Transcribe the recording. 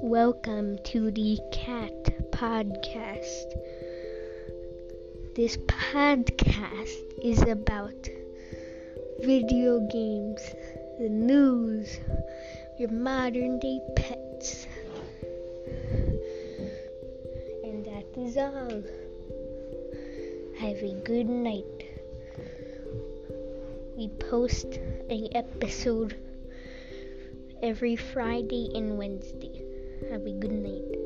Welcome to the Kat Podcast. This podcast is about video games, the news, your modern day pets. And that is all. Have a good night. We post an episode every Friday and Wednesday. Have a good night.